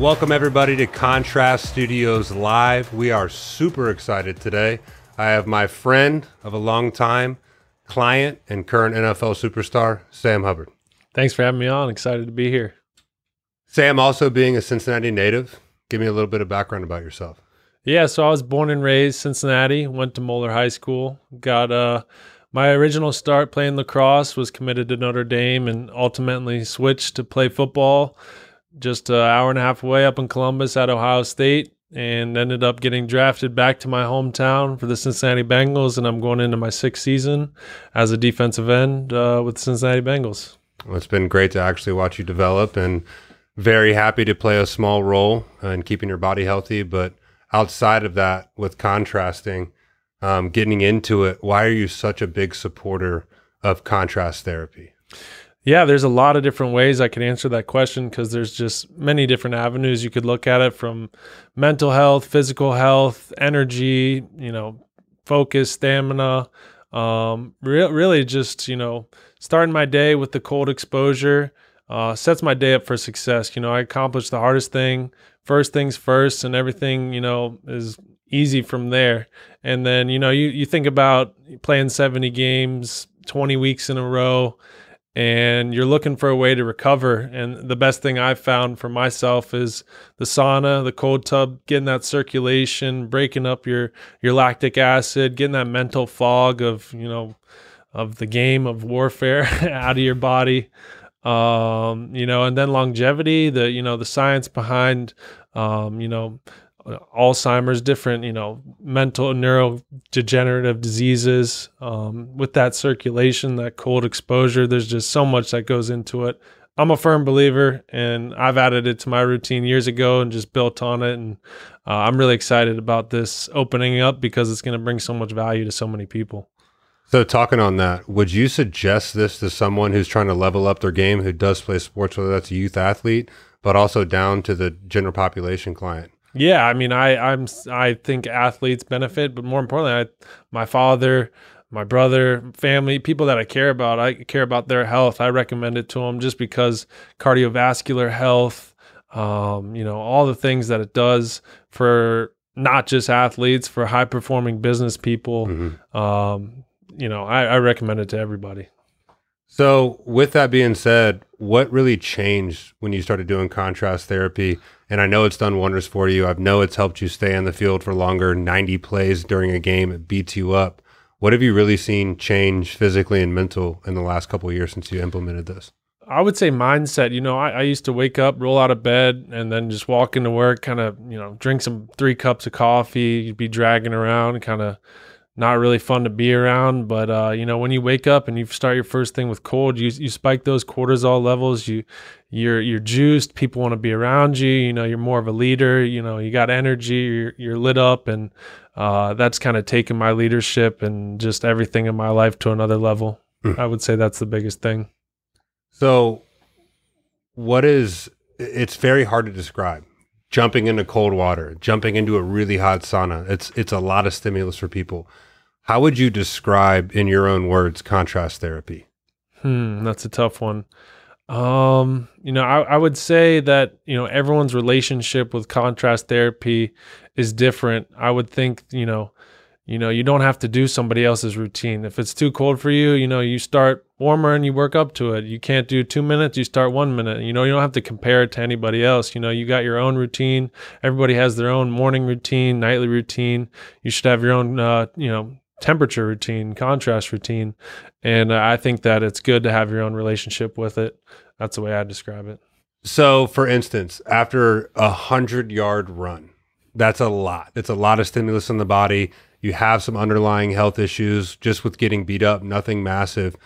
Welcome, everybody, to Contrast Studios Live. We are super excited today. I have my friend of a long time, client, and current NFL superstar, Sam Hubbard. Thanks for having me on. Excited to be here. Sam, also being a Cincinnati native, give me a little bit of background about yourself. Yeah, so I was born and raised Cincinnati, went to Moeller High School, got uh my original start playing lacrosse was committed to Notre Dame and ultimately switched to play football just an hour and a half away up in Columbus at Ohio State and ended up getting drafted back to my hometown for the Cincinnati Bengals. And I'm going into my sixth season as a defensive end uh, with the Cincinnati Bengals. Well, it's been great to actually watch you develop and very happy to play a small role in keeping your body healthy. But outside of that, with contrasting, um, getting into it, why are you such a big supporter of contrast therapy? Yeah, there's a lot of different ways I could answer that question because there's just many different avenues you could look at it from mental health, physical health, energy, you know, focus, stamina. Um, re- really just, you know, starting my day with the cold exposure uh, sets my day up for success. You know, I accomplished the hardest thing, first things first, and everything, you know, is easy from there. And then, you know, you, you think about playing 70 games, 20 weeks in a row and you're looking for a way to recover. And the best thing I've found for myself is the sauna, the cold tub, getting that circulation, breaking up your your lactic acid, getting that mental fog of you know of the game of warfare out of your body. Um, you know, and then longevity, the you know the science behind um, you know Alzheimer's, different, you know, mental neurodegenerative diseases. Um, with that circulation, that cold exposure, there's just so much that goes into it. I'm a firm believer, and I've added it to my routine years ago and just built on it. And uh, I'm really excited about this opening up because it's going to bring so much value to so many people. So, talking on that, would you suggest this to someone who's trying to level up their game, who does play sports, whether that's a youth athlete, but also down to the general population client? Yeah, I mean, I I'm I think athletes benefit, but more importantly, I, my father, my brother, family, people that I care about, I care about their health. I recommend it to them just because cardiovascular health, um, you know, all the things that it does for not just athletes, for high performing business people. Mm-hmm. Um, you know, I, I recommend it to everybody. So, with that being said, what really changed when you started doing contrast therapy? And I know it's done wonders for you. I know it's helped you stay on the field for longer, 90 plays during a game. It beats you up. What have you really seen change physically and mental in the last couple years since you implemented this? I would say mindset. You know, I, I, used to wake up, roll out of bed, and then just walk into work, kind of, you know, drink some three cups of coffee, You'd be dragging around, kind of not really fun to be around. But uh, you know, when you wake up and you start your first thing with cold, you you spike those cortisol levels. You you're you're juiced. People want to be around you. You know, you're more of a leader. You know, you got energy. You're you're lit up, and uh, that's kind of taken my leadership and just everything in my life to another level. Mm. I would say that's the biggest thing. So, what is? It's very hard to describe jumping into cold water, jumping into a really hot sauna. It's it's a lot of stimulus for people. How would you describe in your own words contrast therapy? Hmm, that's a tough one. Um, you know, I, I would say that, you know, everyone's relationship with contrast therapy is different. I would think, you know, you know, you don't have to do somebody else's routine. If it's too cold for you, you know, you start warmer and you work up to it. You can't do two minutes, you start one minute. You know, you don't have to compare it to anybody else. You know, you got your own routine. Everybody has their own morning routine, nightly routine. You should have your own, uh, you know, temperature routine, contrast routine. And I think that it's good to have your own relationship with it. That's the way I describe it. So, for instance, after a hundred yard run, that's a lot. It's a lot of stimulus in the body you have some underlying health issues just with getting beat up, nothing massive.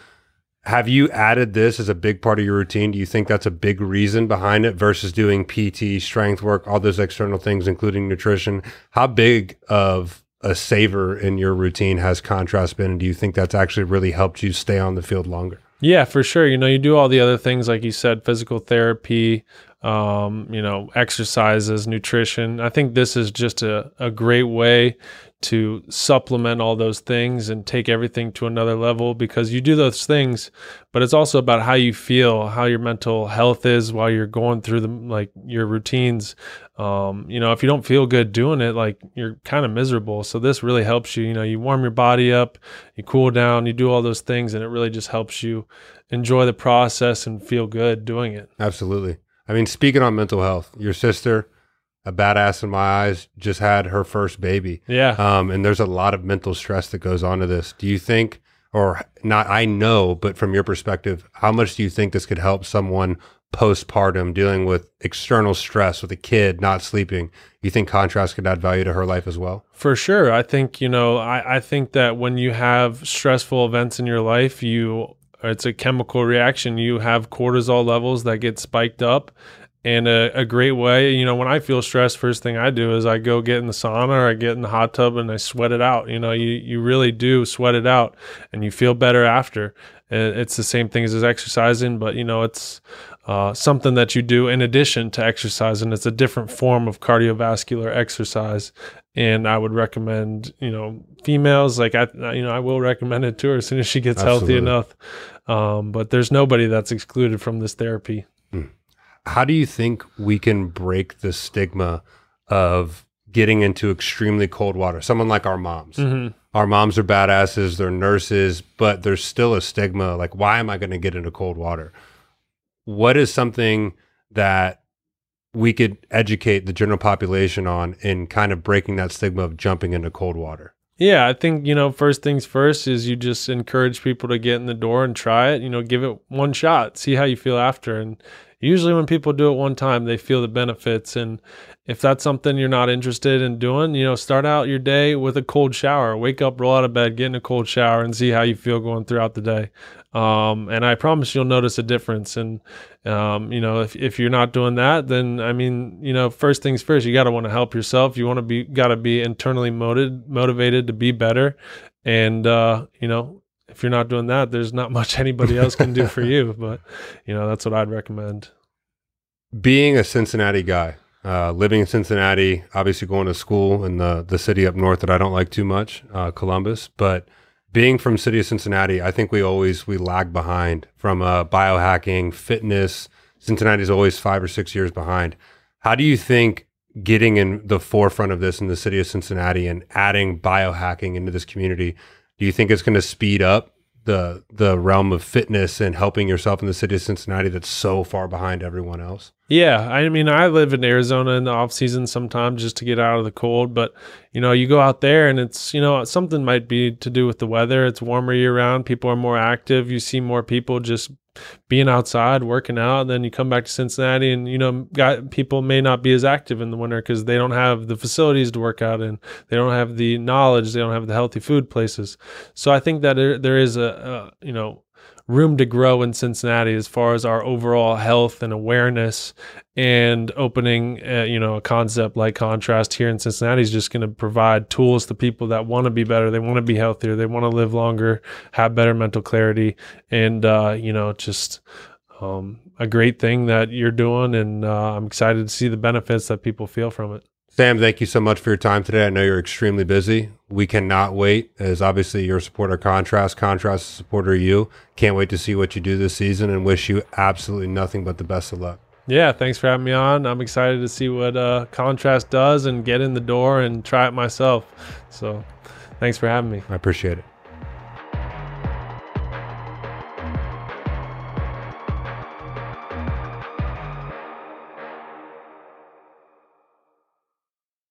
Have you added this as a big part of your routine? Do you think that's a big reason behind it versus doing PT, strength work, all those external things, including nutrition? How big of a saver in your routine has contrast been? And do you think that's actually really helped you stay on the field longer? Yeah, for sure. You know, you do all the other things, like you said, physical therapy, um, you know, exercises, nutrition. I think this is just a, a great way to supplement all those things and take everything to another level because you do those things, but it's also about how you feel, how your mental health is while you're going through the like your routines. Um, you know, if you don't feel good doing it, like you're kind of miserable. So this really helps you. You know, you warm your body up, you cool down, you do all those things, and it really just helps you enjoy the process and feel good doing it. Absolutely. I mean, speaking on mental health, your sister, a badass in my eyes, just had her first baby. Yeah. Um, and there's a lot of mental stress that goes on to this. Do you think, or not, I know, but from your perspective, how much do you think this could help someone postpartum dealing with external stress with a kid not sleeping? You think contrast could add value to her life as well? For sure. I think, you know, I, I think that when you have stressful events in your life, you it's a chemical reaction. You have cortisol levels that get spiked up. And a, a great way, you know, when I feel stressed, first thing I do is I go get in the sauna or I get in the hot tub and I sweat it out. You know, you, you really do sweat it out and you feel better after. It's the same thing as exercising, but, you know, it's uh, something that you do in addition to exercise and it's a different form of cardiovascular exercise and I would recommend, you know, females like I, you know, I will recommend it to her as soon as she gets Absolutely. healthy enough. Um, but there's nobody that's excluded from this therapy. Hmm. How do you think we can break the stigma of getting into extremely cold water? Someone like our moms. Mm-hmm. Our moms are badasses, they're nurses, but there's still a stigma like, why am I going to get into cold water? What is something that we could educate the general population on in kind of breaking that stigma of jumping into cold water? Yeah, I think, you know, first things first is you just encourage people to get in the door and try it, you know, give it one shot, see how you feel after. And usually when people do it one time, they feel the benefits. And if that's something you're not interested in doing, you know, start out your day with a cold shower. Wake up, roll out of bed, get in a cold shower, and see how you feel going throughout the day. Um, and I promise you'll notice a difference. And um, you know, if if you're not doing that, then I mean, you know, first things first, you got to want to help yourself. You want to be got to be internally motivated motivated to be better. And uh, you know, if you're not doing that, there's not much anybody else can do for you. But you know, that's what I'd recommend. Being a Cincinnati guy, uh, living in Cincinnati, obviously going to school in the the city up north that I don't like too much, uh, Columbus, but being from city of Cincinnati, I think we always we lag behind from uh, biohacking, fitness. Cincinnati's always five or six years behind. How do you think getting in the forefront of this in the city of Cincinnati and adding biohacking into this community, do you think it's going to speed up the the realm of fitness and helping yourself in the city of Cincinnati that's so far behind everyone else? Yeah, I mean, I live in Arizona in the off season sometimes just to get out of the cold, but you know, you go out there and it's you know something might be to do with the weather. It's warmer year round. People are more active. You see more people just being outside working out then you come back to cincinnati and you know got people may not be as active in the winter because they don't have the facilities to work out in. They don't have the knowledge. They don't have the healthy food places. So i think that there is a, a you know room to grow in Cincinnati as far as our overall health and awareness and opening uh, you know a concept like contrast here in Cincinnati is just going to provide tools to people that want to be better they want to be healthier they want to live longer have better mental clarity and uh, you know just um, a great thing that you're doing and uh, I'm excited to see the benefits that people feel from it Sam, thank you so much for your time today. I know you're extremely busy. We cannot wait, as obviously you're a supporter of Contrast, Contrast is a supporter you. Can't wait to see what you do this season and wish you absolutely nothing but the best of luck. Yeah, thanks for having me on. I'm excited to see what uh, Contrast does and get in the door and try it myself. So thanks for having me. I appreciate it.